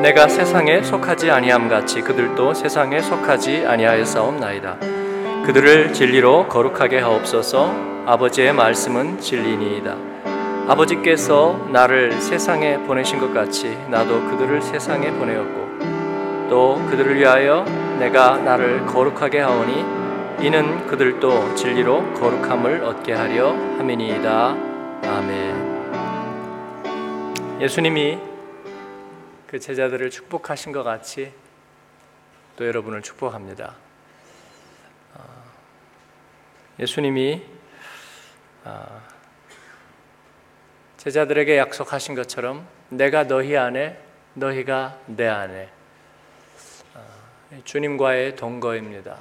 내가 세상에 속하지 아니함 같이 그들도 세상에 속하지 아니하였사옵나이다. 그들을 진리로 거룩하게 하옵소서. 아버지의 말씀은 진리니이다. 아버지께서 나를 세상에 보내신 것 같이 나도 그들을 세상에 보내었고 또 그들을 위하여 내가 나를 거룩하게 하오니 이는 그들도 진리로 거룩함을 얻게 하려 함이니이다. 아멘. 예수님이 그 제자들을 축복하신 것 같이 또 여러분을 축복합니다. 어, 예수님이 어, 제자들에게 약속하신 것처럼 내가 너희 안에 너희가 내 안에 어, 주님과의 동거입니다.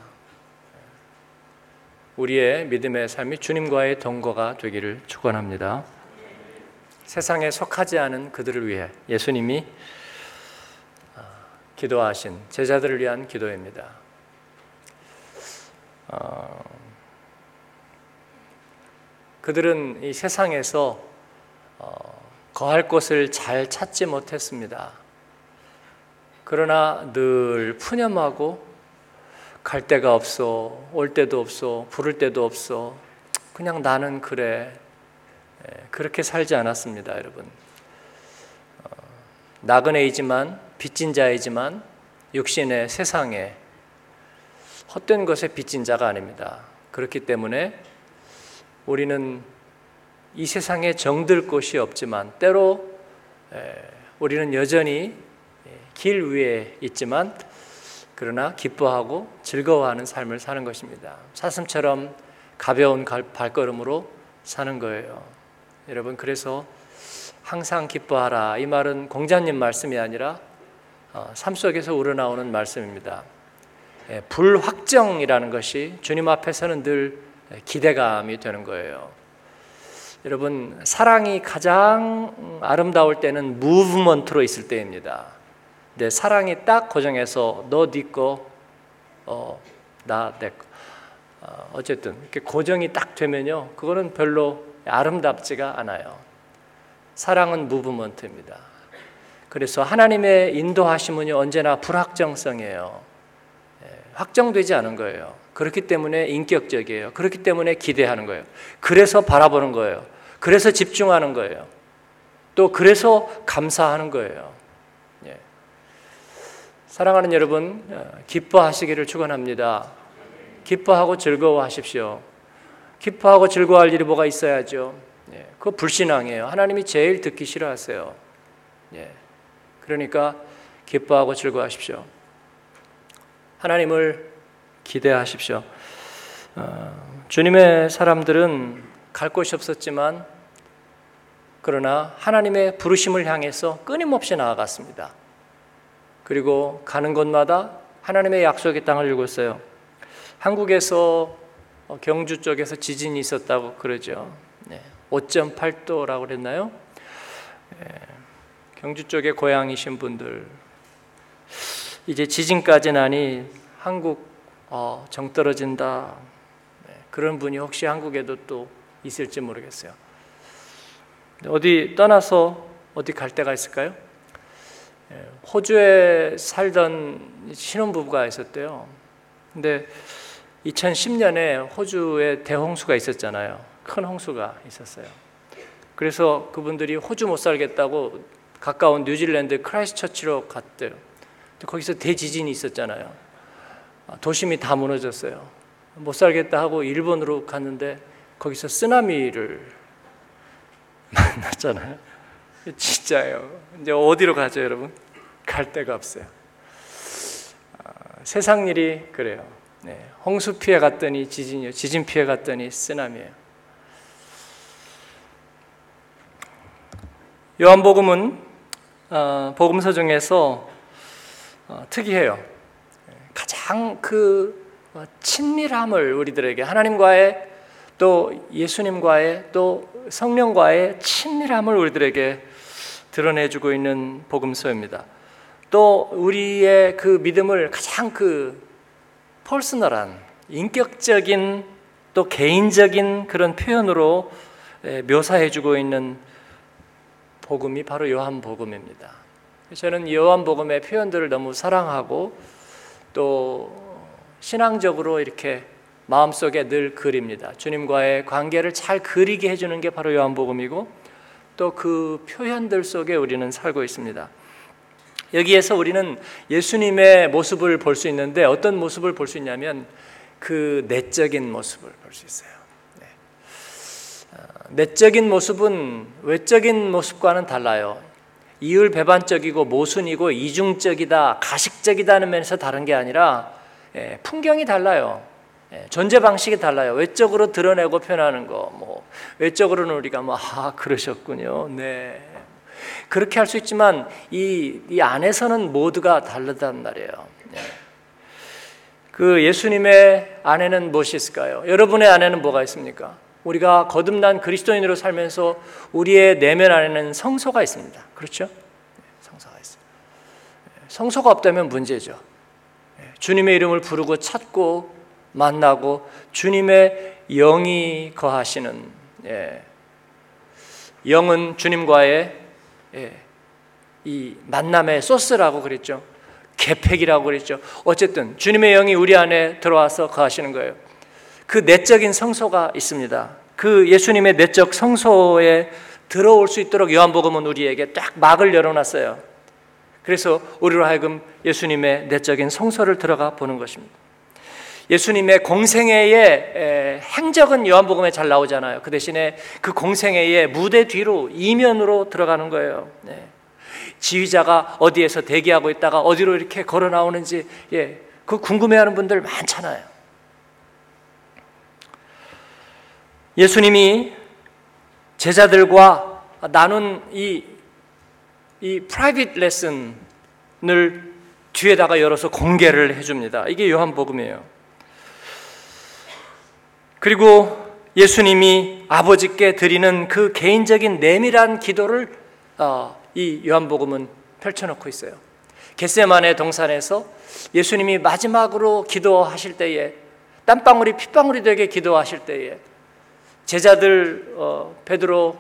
우리의 믿음의 삶이 주님과의 동거가 되기를 축원합니다. 세상에 속하지 않은 그들을 위해 예수님이 기도하신 제자들을 위한 기도입니다. 어, 그들은 이 세상에서 어, 거할 곳을 잘 찾지 못했습니다. 그러나 늘 푸념하고 갈 데가 없어, 올 데도 없어, 부를 데도 없어. 그냥 나는 그래. 예, 그렇게 살지 않았습니다, 여러분. 어, 나그네이지만 빚진 자이지만 육신의 세상에 헛된 것에 빚진 자가 아닙니다. 그렇기 때문에 우리는 이 세상에 정들 곳이 없지만 때로 우리는 여전히 길 위에 있지만 그러나 기뻐하고 즐거워하는 삶을 사는 것입니다. 사슴처럼 가벼운 발걸음으로 사는 거예요. 여러분 그래서 항상 기뻐하라 이 말은 공자님 말씀이 아니라 어, 삶 속에서 우러나오는 말씀입니다. 예, 불확정이라는 것이 주님 앞에서는 늘 기대감이 되는 거예요. 여러분 사랑이 가장 아름다울 때는 무브먼트로 있을 때입니다. 근 사랑이 딱 고정해서 너 네 거 어, 나내 거. 어, 어쨌든 이렇게 고정이 딱 되면요, 그거는 별로 아름답지가 않아요. 사랑은 무브먼트입니다. 그래서 하나님의 인도하심은 언제나 불확정성이에요. 예, 확정되지 않은 거예요. 그렇기 때문에 인격적이에요. 그렇기 때문에 기대하는 거예요. 그래서 바라보는 거예요. 그래서 집중하는 거예요. 또 그래서 감사하는 거예요. 예. 사랑하는 여러분, 어, 기뻐하시기를 축원합니다. 기뻐하고 즐거워하십시오. 기뻐하고 즐거워할 일이 뭐가 있어야죠. 예. 그거 불신앙이에요. 하나님이 제일 듣기 싫어하세요. 예. 그러니까 기뻐하고 즐거워하십시오. 하나님을 기대하십시오. 어, 주님의 사람들은 갈 곳이 없었지만 그러나 하나님의 부르심을 향해서 끊임없이 나아갔습니다. 그리고 가는 곳마다 하나님의 약속의 땅을 읽었어요. 한국에서 어, 경주 쪽에서 지진이 있었다고 그러죠. 네. 5.8도라고 그랬나요? 네. 경주 쪽에 고향이신 분들 이제 지진까지 나니 한국 어, 정 떨어진다 네, 그런 분이 혹시 한국에도 또 있을지 모르겠어요. 어디 떠나서 어디 갈 데가 있을까요? 예, 호주에 살던 신혼부부가 있었대요. 근데 2010년에 호주에 대홍수가 있었잖아요. 큰 홍수가 있었어요. 그래서 그분들이 호주 못 살겠다고 가까운 뉴질랜드 크라이스처치로 갔대요. 거기서 대지진이 있었잖아요. 아, 도심이 다 무너졌어요. 못 살겠다 하고 일본으로 갔는데 거기서 쓰나미를 만났잖아요. 진짜예요. 이제 어디로 가죠, 여러분? 갈 데가 없어요. 아, 세상 일이 그래요. 네, 홍수 피해 갔더니 지진이요. 지진 피해 갔더니 쓰나미예요. 요한복음은 어, 복음서 중에서 어, 특이해요. 가장 그 어, 친밀함을 우리들에게 하나님과의 또 예수님과의 또 성령과의 친밀함을 우리들에게 드러내주고 있는 복음서입니다. 또 우리의 그 믿음을 가장 그 퍼스널한 인격적인 또 개인적인 그런 표현으로 묘사해주고 있는 복음이 바로 요한 복음입니다. 저는 요한복음의 표현들을 너무 사랑하고 또 신앙적으로 이렇게 마음속에 늘 그립니다. 주님과의 관계를 잘 그리게 해주는 게 바로 요한복음이고 또 그 표현들 속에 우리는 살고 있습니다. 여기에서 우리는 예수님의 모습을 볼 수 있는데 어떤 모습을 볼 수 있냐면 그 내적인 모습을 볼 수 있어요. 내적인 모습은 외적인 모습과는 달라요. 이율 배반적이고 모순이고 이중적이다, 가식적이다는 면에서 다른 게 아니라 예, 풍경이 달라요. 예, 존재 방식이 달라요. 외적으로 드러내고 표현하는 거, 뭐 외적으로는 우리가 뭐아 그러셨군요. 네, 그렇게 할 수 있지만 이, 이 안에서는 모두가 다르단 말이에요. 네. 그 예수님의 안에는 무엇이 있을까요? 여러분의 안에는 뭐가 있습니까? 우리가 거듭난 그리스도인으로 살면서 우리의 내면 안에는 성소가 있습니다. 그렇죠? 네, 성소가 있어요. 네, 성소가 없다면 문제죠. 네, 주님의 이름을 부르고 찾고 만나고 주님의 영이 거하시는 예. 영은 주님과의 예. 이 만남의 소스라고 그랬죠. 개팩이라고 그랬죠. 어쨌든 주님의 영이 우리 안에 들어와서 거하시는 거예요. 그 내적인 성소가 있습니다. 그 예수님의 내적 성소에 들어올 수 있도록 요한복음은 우리에게 딱 막을 열어놨어요. 그래서 우리로 하여금 예수님의 내적인 성소를 들어가 보는 것입니다. 예수님의 공생애의 행적은 요한복음에 잘 나오잖아요. 그 대신에 그 공생애의 무대 뒤로 이면으로 들어가는 거예요. 네. 지휘자가 어디에서 대기하고 있다가 어디로 이렇게 걸어 나오는지 예, 그 궁금해하는 분들 많잖아요. 예수님이 제자들과 나눈 이, 이 프라이빗 레슨을 뒤에다가 열어서 공개를 해줍니다. 이게 요한복음이에요. 그리고 예수님이 아버지께 드리는 그 개인적인 내밀한 기도를 어, 이 요한복음은 펼쳐놓고 있어요. 겟세만의 동산에서 예수님이 마지막으로 기도하실 때에 땀방울이 핏방울이 되게 기도하실 때에 제자들 어, 베드로,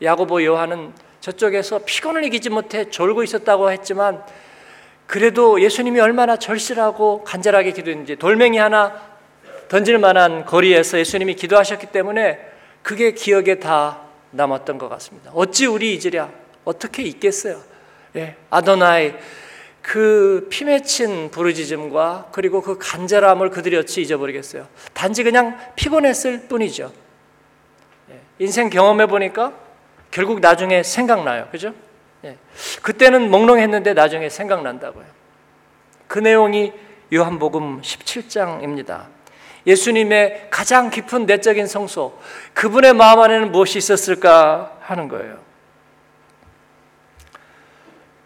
야고보, 요한은 저쪽에서 피곤을 이기지 못해 졸고 있었다고 했지만 그래도 예수님이 얼마나 절실하고 간절하게 기도했는지 돌멩이 하나 던질 만한 거리에서 예수님이 기도하셨기 때문에 그게 기억에 다 남았던 것 같습니다. 어찌 우리 잊으랴? 어떻게 잊겠어요? 예, 아도나이 그 피맺힌 부르짖음과 그리고 그 간절함을 그들이 어찌 잊어버리겠어요? 단지 그냥 피곤했을 뿐이죠. 예, 인생 경험해 보니까 결국 나중에 생각나요. 그죠? 예, 그때는 몽롱했는데 나중에 생각난다고요. 그 내용이 요한복음 17장입니다. 예수님의 가장 깊은 내적인 성소, 그분의 마음 안에는 무엇이 있었을까 하는 거예요.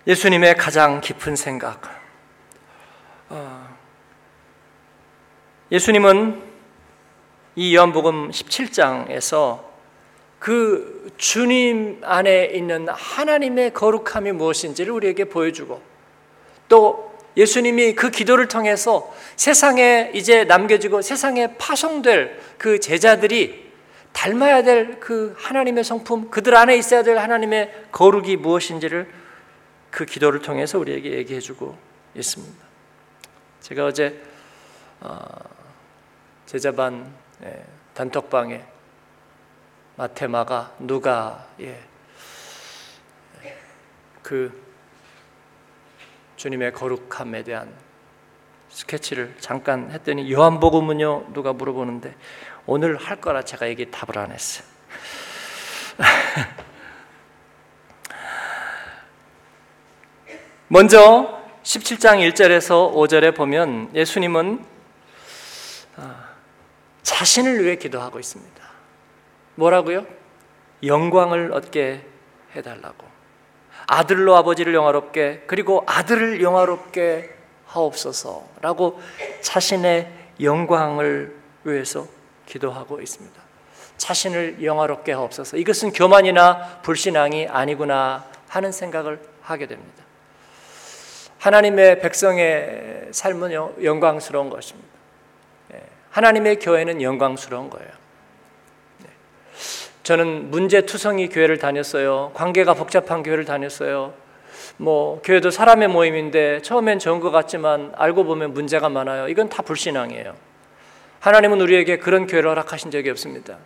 예수님의 가장 깊은 생각. 어, 예수님은 이 요한복음 17장에서 그 주님 안에 있는 하나님의 거룩함이 무엇인지를 우리에게 보여주고 또 예수님이 그 기도를 통해서 세상에 이제 남겨지고 세상에 파송될 그 제자들이 닮아야 될 그 하나님의 성품, 그들 안에 있어야 될 하나님의 거룩이 무엇인지를 그 기도를 통해서 우리에게 얘기해 주고 있습니다. 제가 어제 어, 제자반 예, 단톡방에 마테마가 누가 예, 그 주님의 거룩함에 대한 스케치를 잠깐 했더니 요한복음은요 누가 물어보는데 오늘 할 거라 제가 얘기 답을 안 했어요. 먼저 17장 1절에서 5절에 보면 예수님은 아, 자신을 위해 기도하고 있습니다. 뭐라고요? 영광을 얻게 해달라고. 아들로 아버지를 영화롭게 그리고 아들을 영화롭게 하옵소서라고 자신의 영광을 위해서 기도하고 있습니다. 자신을 영화롭게 하옵소서. 이것은 교만이나 불신앙이 아니구나 하는 생각을 하게 됩니다. 하나님의 백성의 삶은 영광스러운 것입니다. 예, 하나님의 교회는 영광스러운 거예요. 저는 문제투성이 교회를 다녔어요. 관계가 복잡한 교회를 다녔어요. 뭐 교회도 사람의 모임인데 처음엔 좋은 것 같지만 알고 보면 문제가 많아요. 이건 다 불신앙이에요. 하나님은 우리에게 그런 교회를 허락하신 적이 없습니다.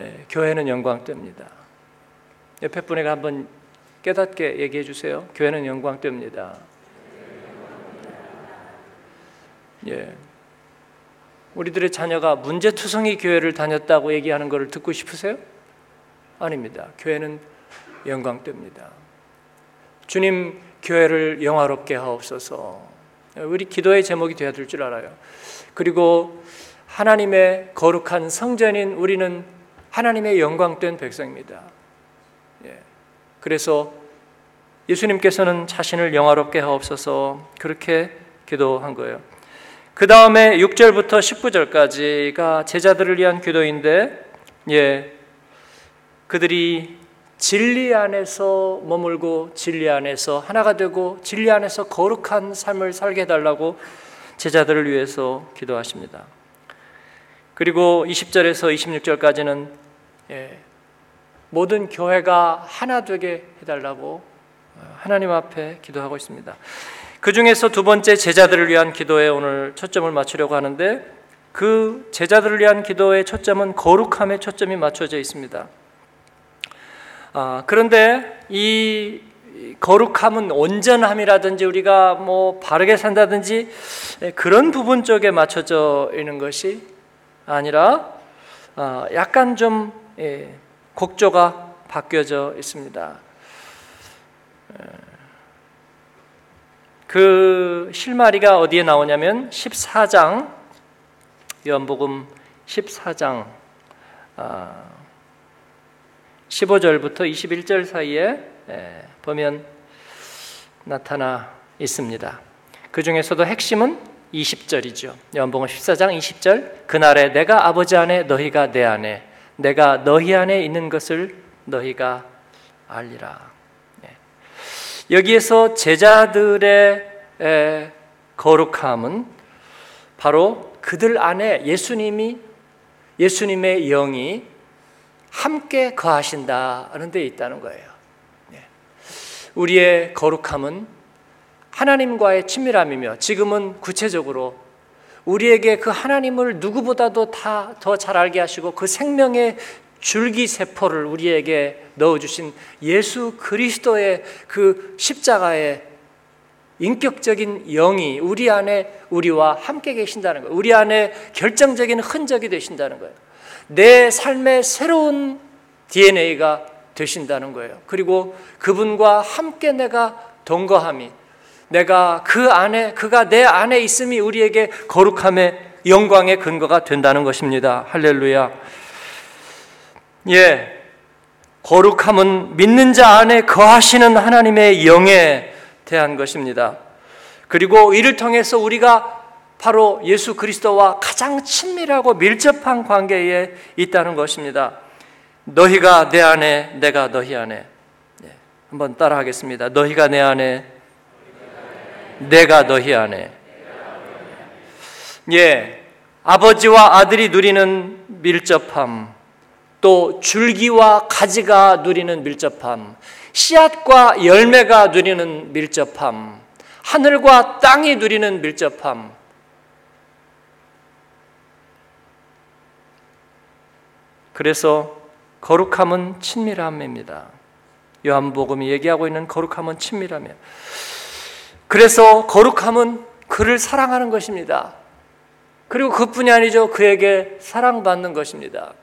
예, 교회는 영광됩니다. 옆에 분에게 한번 깨닫게 얘기해 주세요. 교회는 영광됩니다. 예. 우리들의 자녀가 문제투성이 교회를 다녔다고 얘기하는 것을 듣고 싶으세요? 아닙니다. 교회는 영광됩니다. 주님 교회를 영화롭게 하옵소서. 우리 기도의 제목이 되어야 될 줄 알아요. 그리고 하나님의 거룩한 성전인 우리는 하나님의 영광된 백성입니다. 예. 그래서 예수님께서는 자신을 영화롭게 하옵소서 그렇게 기도한 거예요. 그 다음에 6절부터 19절까지가 제자들을 위한 기도인데, 예, 그들이 진리 안에서 머물고 진리 안에서 하나가 되고 진리 안에서 거룩한 삶을 살게 해달라고 제자들을 위해서 기도하십니다. 그리고 20절에서 26절까지는 예, 모든 교회가 하나 되게 해달라고 하나님 앞에 기도하고 있습니다. 그 중에서 두 번째 제자들을 위한 기도에 오늘 초점을 맞추려고 하는데 그 제자들을 위한 기도의 초점은 거룩함에 초점이 맞춰져 있습니다. 아, 그런데 이 거룩함은 온전함이라든지 우리가 뭐 바르게 산다든지 그런 부분 쪽에 맞춰져 있는 것이 아니라 아, 약간 좀 예, 곡조가 바뀌어져 있습니다. 그 실마리가 어디에 나오냐면 14장 요한복음 14장 15절부터 아, 21절 사이에 보면 나타나 있습니다. 그 중에서도 핵심은 20절이죠. 요한복음 14장 20절 그날에 내가 아버지 안에 너희가 내 안에 내가 너희 안에 있는 것을 너희가 알리라. 여기에서 제자들의 거룩함은 바로 그들 안에 예수님이 예수님의 영이 함께 거하신다는 데 있다는 거예요. 네. 우리의 거룩함은 하나님과의 친밀함이며 지금은 구체적으로 우리에게 그 하나님을 누구보다도 다 더 잘 알게 하시고 그 생명의 줄기 세포를 우리에게 넣어 주신 예수 그리스도의 그 십자가의 인격적인 영이 우리 안에 우리와 함께 계신다는 거예요. 우리 안에 결정적인 흔적이 되신다는 거예요. 내 삶의 새로운 DNA가 되신다는 거예요. 그리고 그분과 함께 내가 동거함이 내가 그 안에 그가 내 안에 있음이 우리에게 거룩함의 영광의 근거가 된다는 것입니다. 할렐루야. 예. 거룩함은 믿는 자 안에 거하시는 하나님의 영에 대한 것입니다. 그리고 이를 통해서 우리가 바로 예수 그리스도와 가장 친밀하고 밀접한 관계에 있다는 것입니다. 너희가 내 안에, 내가 너희 안에. 예, 한번 따라 하겠습니다. 너희가 내 안에, 내가 너희 안에. 예, 아버지와 아들이 누리는 밀접함, 또 줄기와 가지가 누리는 밀접함, 씨앗과 열매가 누리는 밀접함, 하늘과 땅이 누리는 밀접함. 그래서 거룩함은 친밀함입니다. 요한복음이 얘기하고 있는 거룩함은 친밀함이에요. 그래서 거룩함은 그를 사랑하는 것입니다. 그리고 그뿐이 아니죠. 그에게 사랑받는 것입니다.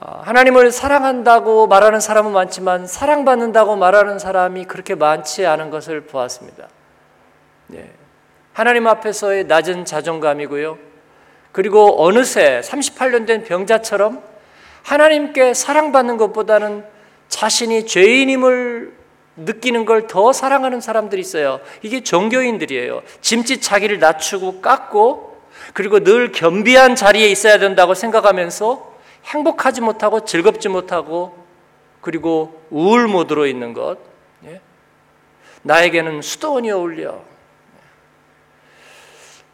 어, 하나님을 사랑한다고 말하는 사람은 많지만 사랑받는다고 말하는 사람이 그렇게 많지 않은 것을 보았습니다. 네. 하나님 앞에서의 낮은 자존감이고요. 그리고 어느새 38년 된 병자처럼 하나님께 사랑받는 것보다는 자신이 죄인임을 느끼는 걸 더 사랑하는 사람들이 있어요. 이게 종교인들이에요. 짐짓 자기를 낮추고 깎고 그리고 늘 겸비한 자리에 있어야 된다고 생각하면서 행복하지 못하고 즐겁지 못하고 그리고 우울 모드로 있는 것. 예? 나에게는 수도원이 어울려.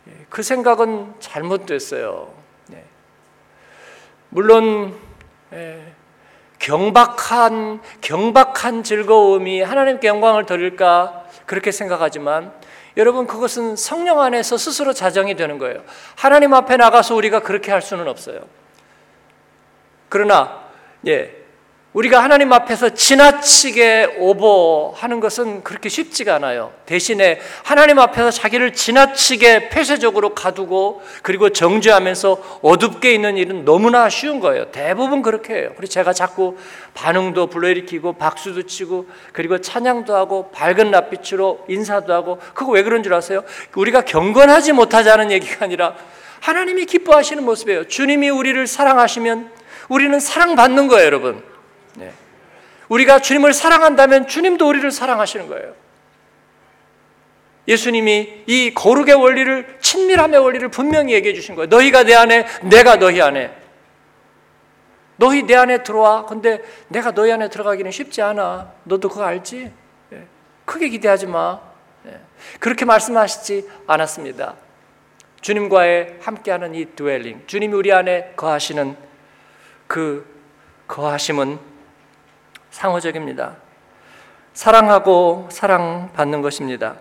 예, 그 생각은 잘못됐어요. 예. 물론 경박한 경박한 즐거움이 하나님께 영광을 돌릴까 그렇게 생각하지만 여러분 그것은 성령 안에서 스스로 자정이 되는 거예요. 하나님 앞에 나가서 우리가 그렇게 할 수는 없어요. 그러나 예. 우리가 하나님 앞에서 지나치게 오버하는 것은 그렇게 쉽지가 않아요. 대신에 하나님 앞에서 자기를 지나치게 폐쇄적으로 가두고 그리고 정죄하면서 어둡게 있는 일은 너무나 쉬운 거예요. 대부분 그렇게 해요. 그리고 제가 자꾸 반응도 불러일으키고 박수도 치고 그리고 찬양도 하고 밝은 낯빛으로 인사도 하고 그거 왜 그런 줄 아세요? 우리가 경건하지 못하자는 얘기가 아니라 하나님이 기뻐하시는 모습이에요. 주님이 우리를 사랑하시면 우리는 사랑받는 거예요, 여러분. 네. 우리가 주님을 사랑한다면 주님도 우리를 사랑하시는 거예요. 예수님이 이 거룩의 원리를 친밀함의 원리를 분명히 얘기해 주신 거예요. 너희가 내 안에 내가 너희 안에 너희 내 안에 들어와. 근데 내가 너희 안에 들어가기는 쉽지 않아. 너도 그거 알지? 네. 크게 기대하지 마. 네. 그렇게 말씀하시지 않았습니다. 주님과의 함께하는 이 드웰링, 주님이 우리 안에 거하시는 그 거하심은 상호적입니다. 사랑하고 사랑받는 것입니다.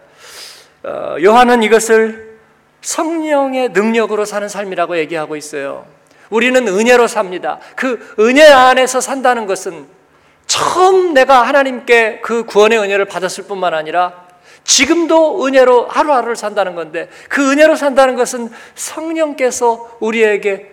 어, 요한은 이것을 성령의 능력으로 사는 삶이라고 얘기하고 있어요. 우리는 은혜로 삽니다. 그 은혜 안에서 산다는 것은 처음 내가 하나님께 그 구원의 은혜를 받았을 뿐만 아니라 지금도 은혜로 하루하루를 산다는 건데 그 은혜로 산다는 것은 성령께서 우리에게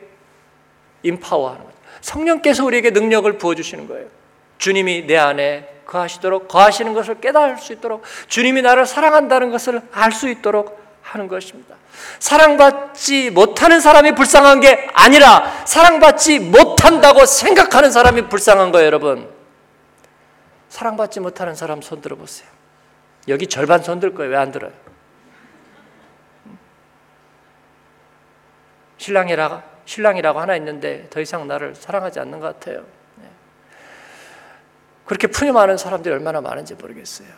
임파워하는 거죠. 성령께서 우리에게 능력을 부어주시는 거예요. 주님이 내 안에 거하시도록 거하시는 것을 깨달을 수 있도록 주님이 나를 사랑한다는 것을 알 수 있도록 하는 것입니다. 사랑받지 못하는 사람이 불쌍한 게 아니라 사랑받지 못한다고 생각하는 사람이 불쌍한 거예요, 여러분. 사랑받지 못하는 사람 손 들어 보세요. 여기 절반 손 들 거예요. 왜 안 들어요? 신랑이라 신랑이라고 하나 있는데 더 이상 나를 사랑하지 않는 것 같아요. 그렇게 푸념하는 사람들이 얼마나 많은지 모르겠어요.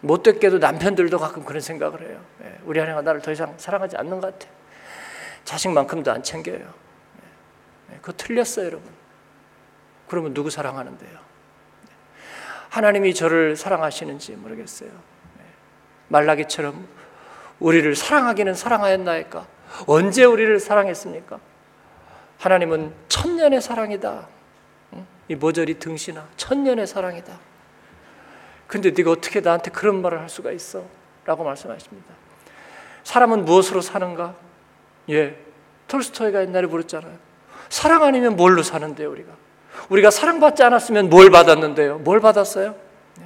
못됐게도 남편들도 가끔 그런 생각을 해요. 예, 우리 아내가 나를 더 이상 사랑하지 않는 것 같아. 자식만큼도 안 챙겨요. 예, 예, 그거 틀렸어요, 여러분. 그러면 누구 사랑하는데요? 하나님이 저를 사랑하시는지 모르겠어요. 말라기처럼 우리를 사랑하기는 사랑하였나이까? 언제 우리를 사랑했습니까? 하나님은 천년의 사랑이다. 이 모조리 등신아 천년의 사랑이다. 근데 네가 어떻게 나한테 그런 말을 할 수가 있어? 라고 말씀하십니다. 사람은 무엇으로 사는가? 예. 톨스토이가 옛날에 물었잖아요. 사랑 아니면 뭘로 사는데요, 우리가? 우리가 사랑받지 않았으면 뭘 받았는데요? 뭘 받았어요? 예.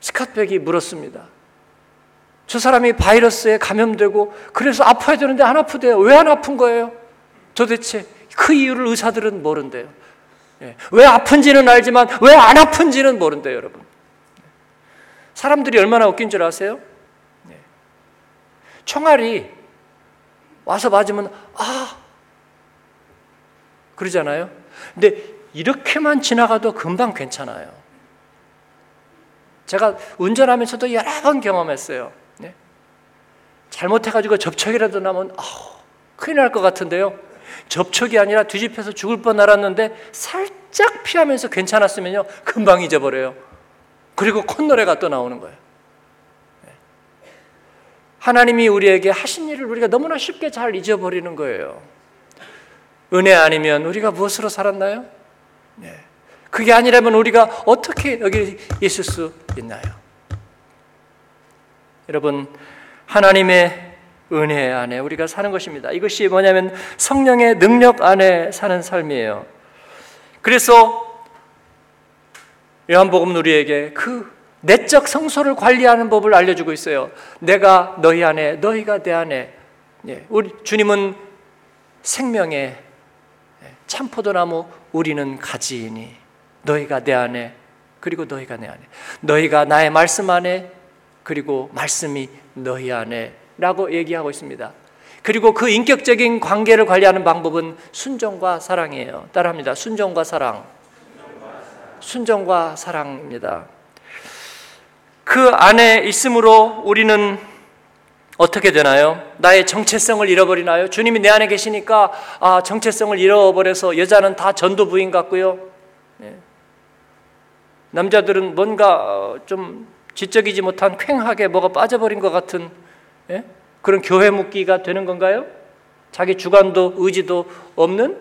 스캇백이 물었습니다. 저 사람이 바이러스에 감염되고 그래서 아파야 되는데 안 아프대요. 왜 안 아픈 거예요? 도대체 그 이유를 의사들은 모른대요. 예. 왜 아픈지는 알지만 왜 안 아픈지는 모른대요, 여러분. 사람들이 얼마나 웃긴 줄 아세요? 예. 총알이 와서 맞으면 아 그러잖아요. 근데 이렇게만 지나가도 금방 괜찮아요. 제가 운전하면서도 여러 번 경험했어요. 네? 잘못해가지고 접촉이라도 나면 아우, 큰일 날 것 같은데요. 접촉이 아니라 뒤집혀서 죽을 뻔 알았는데 살짝 피하면서 괜찮았으면요 금방 잊어버려요. 그리고 콧노래가 또 나오는 거예요. 네. 하나님이 우리에게 하신 일을 우리가 너무나 쉽게 잘 잊어버리는 거예요. 은혜 아니면 우리가 무엇으로 살았나요? 네. 그게 아니라면 우리가 어떻게 여기 있을 수 있나요? 여러분, 하나님의 은혜 안에 우리가 사는 것입니다. 이것이 뭐냐면 성령의 능력 안에 사는 삶이에요. 그래서 요한복음 우리에게 그 내적 성소를 관리하는 법을 알려주고 있어요. 내가 너희 안에, 너희가 내 안에. 예, 우리 주님은 생명의 참포도나무, 우리는 가지이니 너희가 내 안에, 그리고 너희가 내 안에, 너희가 나의 말씀 안에, 그리고 말씀이 너희 안에 라고 얘기하고 있습니다. 그리고 그 인격적인 관계를 관리하는 방법은 순종과 사랑이에요. 따라합니다. 순종과 사랑. 순종과 사랑입니다. 그 안에 있으므로 우리는 어떻게 되나요? 나의 정체성을 잃어버리나요? 주님이 내 안에 계시니까 아, 정체성을 잃어버려서 여자는 다 전도 부인 같고요. 네. 남자들은 뭔가 어, 좀 지적이지 못한 쾌하게 뭐가 빠져버린 것 같은 예? 그런 교회 묵기가 되는 건가요? 자기 주관도 의지도 없는?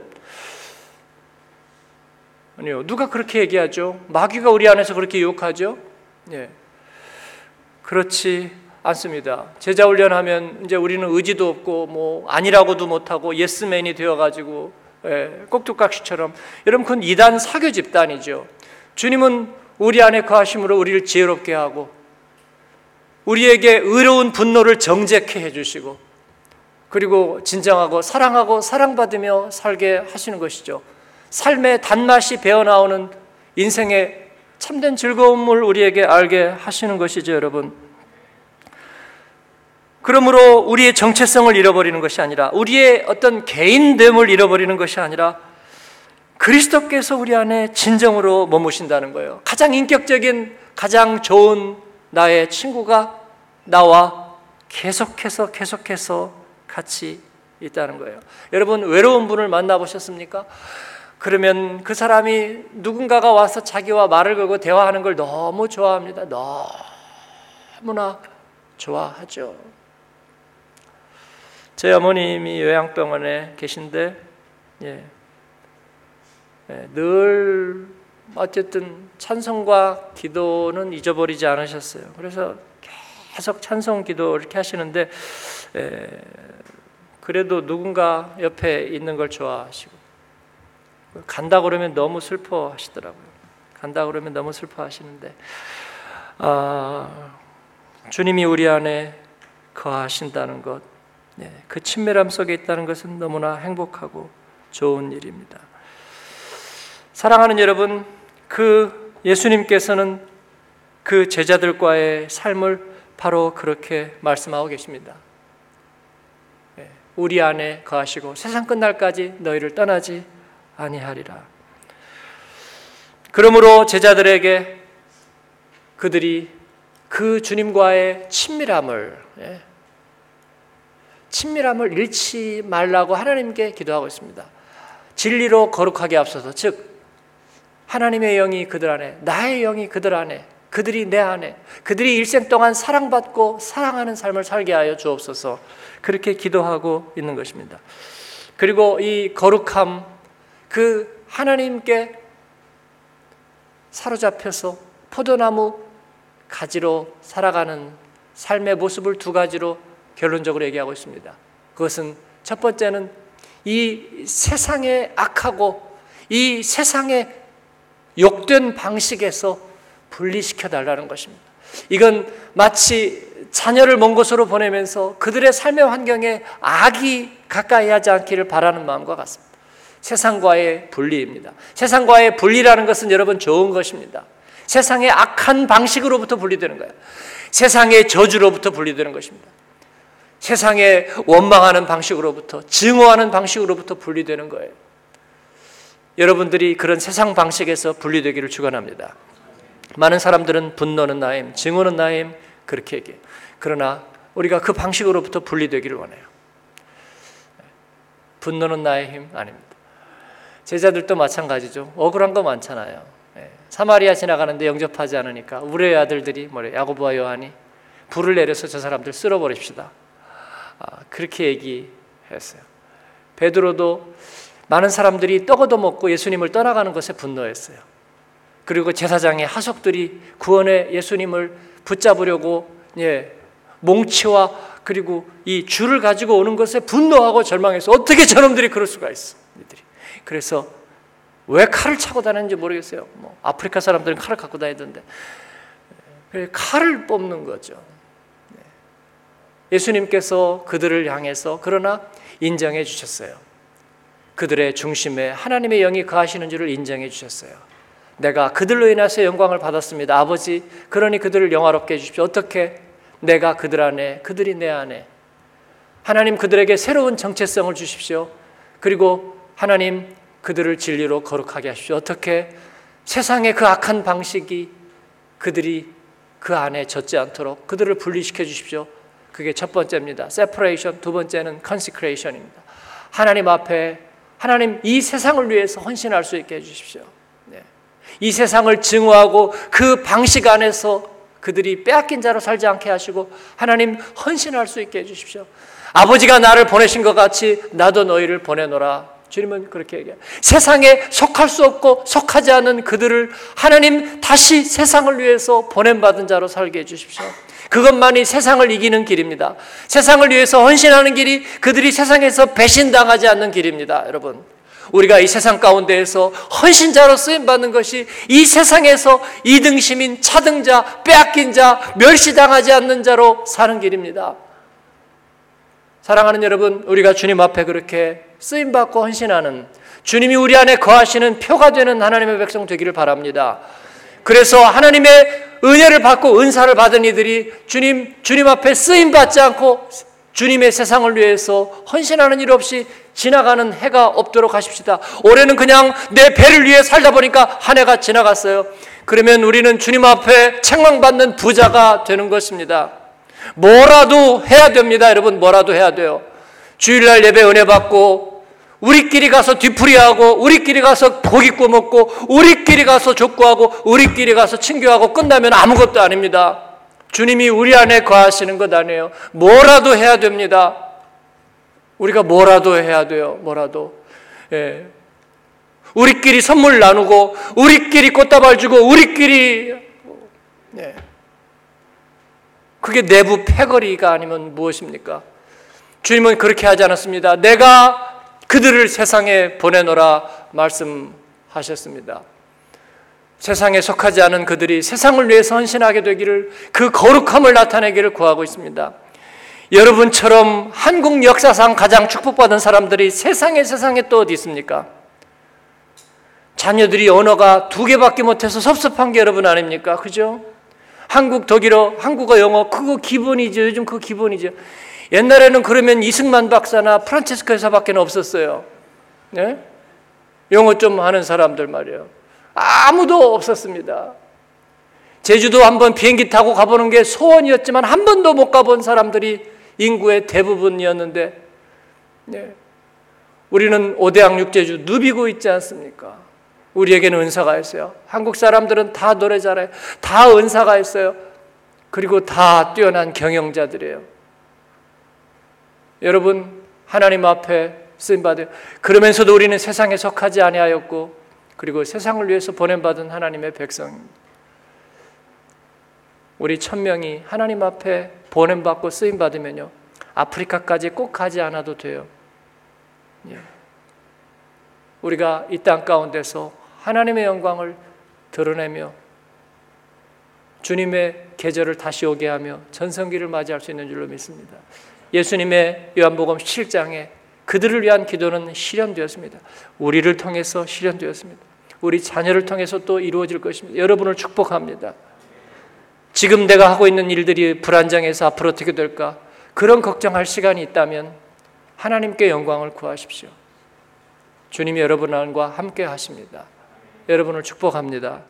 아니요. 누가 그렇게 얘기하죠? 마귀가 우리 안에서 그렇게 유혹하죠? 예. 그렇지 않습니다. 제자 훈련하면 이제 우리는 의지도 없고 뭐 아니라고도 못하고 예스맨이 되어가지고 예, 꼭두각시처럼 여러분 그건 이단 사교 집단이죠. 주님은 우리 안에 거하심으로 우리를 지혜롭게 하고 우리에게 의로운 분노를 정제케 해주시고 그리고 진정하고 사랑하고 사랑받으며 살게 하시는 것이죠. 삶의 단맛이 배어나오는 인생의 참된 즐거움을 우리에게 알게 하시는 것이죠, 여러분. 그러므로 우리의 정체성을 잃어버리는 것이 아니라 우리의 어떤 개인됨을 잃어버리는 것이 아니라 그리스도께서 우리 안에 진정으로 머무신다는 거예요. 가장 인격적인, 가장 좋은 나의 친구가 나와 계속해서 계속해서 같이 있다는 거예요. 여러분 외로운 분을 만나 보셨습니까? 그러면 그 사람이 누군가가 와서 자기와 말을 걸고 대화하는 걸 너무 좋아합니다. 너무나 좋아하죠. 제 어머님이 요양병원에 계신데 예, 예, 늘 어쨌든 찬송과 기도는 잊어버리지 않으셨어요. 그래서 계속 찬송 기도 이렇게 하시는데 에, 그래도 누군가 옆에 있는 걸 좋아하시고 간다 그러면 너무 슬퍼하시더라고요. 간다 그러면 너무 슬퍼하시는데 아, 주님이 우리 안에 거하신다는 것, 네, 그 친밀함 속에 있다는 것은 너무나 행복하고 좋은 일입니다. 사랑하는 여러분, 그 예수님께서는 그 제자들과의 삶을 바로 그렇게 말씀하고 계십니다. 예, 우리 안에 거하시고 세상 끝날까지 너희를 떠나지 아니하리라. 그러므로 제자들에게 그들이 그 주님과의 친밀함을 예, 친밀함을 잃지 말라고 하나님께 기도하고 있습니다. 진리로 거룩하게 앞서서 즉 하나님의 영이 그들 안에 나의 영이 그들 안에 그들이 내 안에 그들이 일생 동안 사랑받고 사랑하는 삶을 살게 하여 주옵소서 그렇게 기도하고 있는 것입니다. 그리고 이 거룩함 그 하나님께 사로잡혀서 포도나무 가지로 살아가는 삶의 모습을 두 가지로 결론적으로 얘기하고 있습니다. 그것은 첫 번째는 이 세상의 악하고 이 세상의 욕된 방식에서 분리시켜 달라는 것입니다. 이건 마치 자녀를 먼 곳으로 보내면서 그들의 삶의 환경에 악이 가까이 하지 않기를 바라는 마음과 같습니다. 세상과의 분리입니다. 세상과의 분리라는 것은 여러분 좋은 것입니다. 세상의 악한 방식으로부터 분리되는 거예요. 세상의 저주로부터 분리되는 것입니다. 세상에 원망하는 방식으로부터 증오하는 방식으로부터 분리되는 거예요. 여러분들이 그런 세상 방식에서 분리되기를 축원합니다. 많은 사람들은 분노는 나임, 증오는 나임 그렇게 얘기해요. 그러나 우리가 그 방식으로부터 분리되기를 원해요. 분노는 나의 힘 아닙니다. 제자들도 마찬가지죠. 억울한 거 많잖아요. 예. 사마리아 지나가는데 영접하지 않으니까 우리 아들들이 뭐래 야고보와 요한이 불을 내려서 저 사람들 쓸어버립시다. 아, 그렇게 얘기했어요. 베드로도 많은 사람들이 떡 얻어먹고 예수님을 떠나가는 것에 분노했어요. 그리고 제사장의 하석들이 구원의 예수님을 붙잡으려고 예, 몽치와 그리고 이 줄을 가지고 오는 것에 분노하고 절망해서 어떻게 저놈들이 그럴 수가 있어? 이들이. 그래서 왜 칼을 차고 다니는지 모르겠어요. 뭐 아프리카 사람들은 칼을 갖고 다니던데 칼을 뽑는 거죠. 네. 예수님께서 그들을 향해서 그러나 인정해 주셨어요. 그들의 중심에 하나님의 영이 거하시는 줄을 인정해 주셨어요. 내가 그들로 인해서 영광을 받았습니다. 아버지, 그러니 그들을 영화롭게 해주십시오. 어떻게? 내가 그들 안에, 그들이 내 안에. 하나님 그들에게 새로운 정체성을 주십시오. 그리고 하나님 그들을 진리로 거룩하게 하십시오. 어떻게? 세상의 그 악한 방식이 그들이 그 안에 젖지 않도록 그들을 분리시켜 주십시오. 그게 첫 번째입니다. separation. 두 번째는 consecration입니다. 하나님 앞에 하나님 이 세상을 위해서 헌신할 수 있게 해주십시오. 네. 이 세상을 증오하고 그 방식 안에서 그들이 빼앗긴 자로 살지 않게 하시고 하나님 헌신할 수 있게 해주십시오. 아버지가 나를 보내신 것 같이 나도 너희를 보내노라. 주님은 그렇게 얘기해요. 세상에 속할 수 없고 속하지 않은 그들을 하나님 다시 세상을 위해서 보냄받은 자로 살게 해주십시오. 그것만이 세상을 이기는 길입니다. 세상을 위해서 헌신하는 길이 그들이 세상에서 배신당하지 않는 길입니다. 여러분. 우리가 이 세상 가운데에서 헌신자로 쓰임 받는 것이 이 세상에서 이등심인 차등자, 빼앗긴 자, 멸시당하지 않는 자로 사는 길입니다. 사랑하는 여러분, 우리가 주님 앞에 그렇게 쓰임 받고 헌신하는 주님이 우리 안에 거하시는 표가 되는 하나님의 백성 되기를 바랍니다. 그래서 하나님의 은혜를 받고 은사를 받은 이들이 주님 주님 앞에 쓰임 받지 않고 주님의 세상을 위해서 헌신하는 일 없이 지나가는 해가 없도록 하십시다. 올해는 그냥 내 배를 위해 살다 보니까 한 해가 지나갔어요. 그러면 우리는 주님 앞에 책망받는 부자가 되는 것입니다. 뭐라도 해야 됩니다. 여러분, 뭐라도 해야 돼요. 주일날 예배 은혜 받고, 우리끼리 가서 뒤풀이하고, 우리끼리 가서 고기 구워 먹고, 우리끼리 가서 족구하고, 우리끼리 가서 친교하고 끝나면 아무것도 아닙니다. 주님이 우리 안에 거하시는 것 아니에요. 뭐라도 해야 됩니다. 우리가 뭐라도 해야 돼요. 뭐라도. 예. 우리끼리 선물 나누고, 우리끼리 꽃다발 주고, 우리끼리, 예. 그게 내부 패거리가 아니면 무엇입니까? 주님은 그렇게 하지 않았습니다. 내가 그들을 세상에 보내노라 말씀하셨습니다. 세상에 속하지 않은 그들이 세상을 위해서 헌신하게 되기를 그 거룩함을 나타내기를 구하고 있습니다. 여러분처럼 한국 역사상 가장 축복받은 사람들이 세상에 세상에 또 어디 있습니까? 자녀들이 언어가 두 개밖에 못해서 섭섭한 게 여러분 아닙니까? 그죠? 한국, 독일어, 한국어, 영어 그거 기본이죠. 요즘 그거 기본이죠. 옛날에는 그러면 이승만 박사나 프란체스코 회사밖에 없었어요. 네? 영어 좀 하는 사람들 말이에요. 아무도 없었습니다. 제주도 한번 비행기 타고 가보는 게 소원이었지만 한 번도 못 가본 사람들이 인구의 대부분이었는데, 네. 우리는 오대양 육제주 누비고 있지 않습니까? 우리에게는 은사가 있어요. 한국 사람들은 다 노래 잘해요. 다 은사가 있어요. 그리고 다 뛰어난 경영자들이에요. 여러분, 하나님 앞에 쓰임 받아요. 그러면서도 우리는 세상에 속하지 아니하였고 그리고 세상을 위해서 보냄 받은 하나님의 백성입니다. 우리 천명이 하나님 앞에 보냄 받고 쓰임 받으면요. 아프리카까지 꼭 가지 않아도 돼요. 예. 우리가 이 땅 가운데서 하나님의 영광을 드러내며 주님의 계절을 다시 오게 하며 전성기를 맞이할 수 있는 줄로 믿습니다. 예수님의 요한복음 7장에 그들을 위한 기도는 실현되었습니다. 우리를 통해서 실현되었습니다. 우리 자녀를 통해서 또 이루어질 것입니다. 여러분을 축복합니다. 지금 내가 하고 있는 일들이 불안정해서 앞으로 어떻게 될까? 그런 걱정할 시간이 있다면 하나님께 영광을 구하십시오. 주님이 여러분과 함께 하십니다. 여러분을 축복합니다.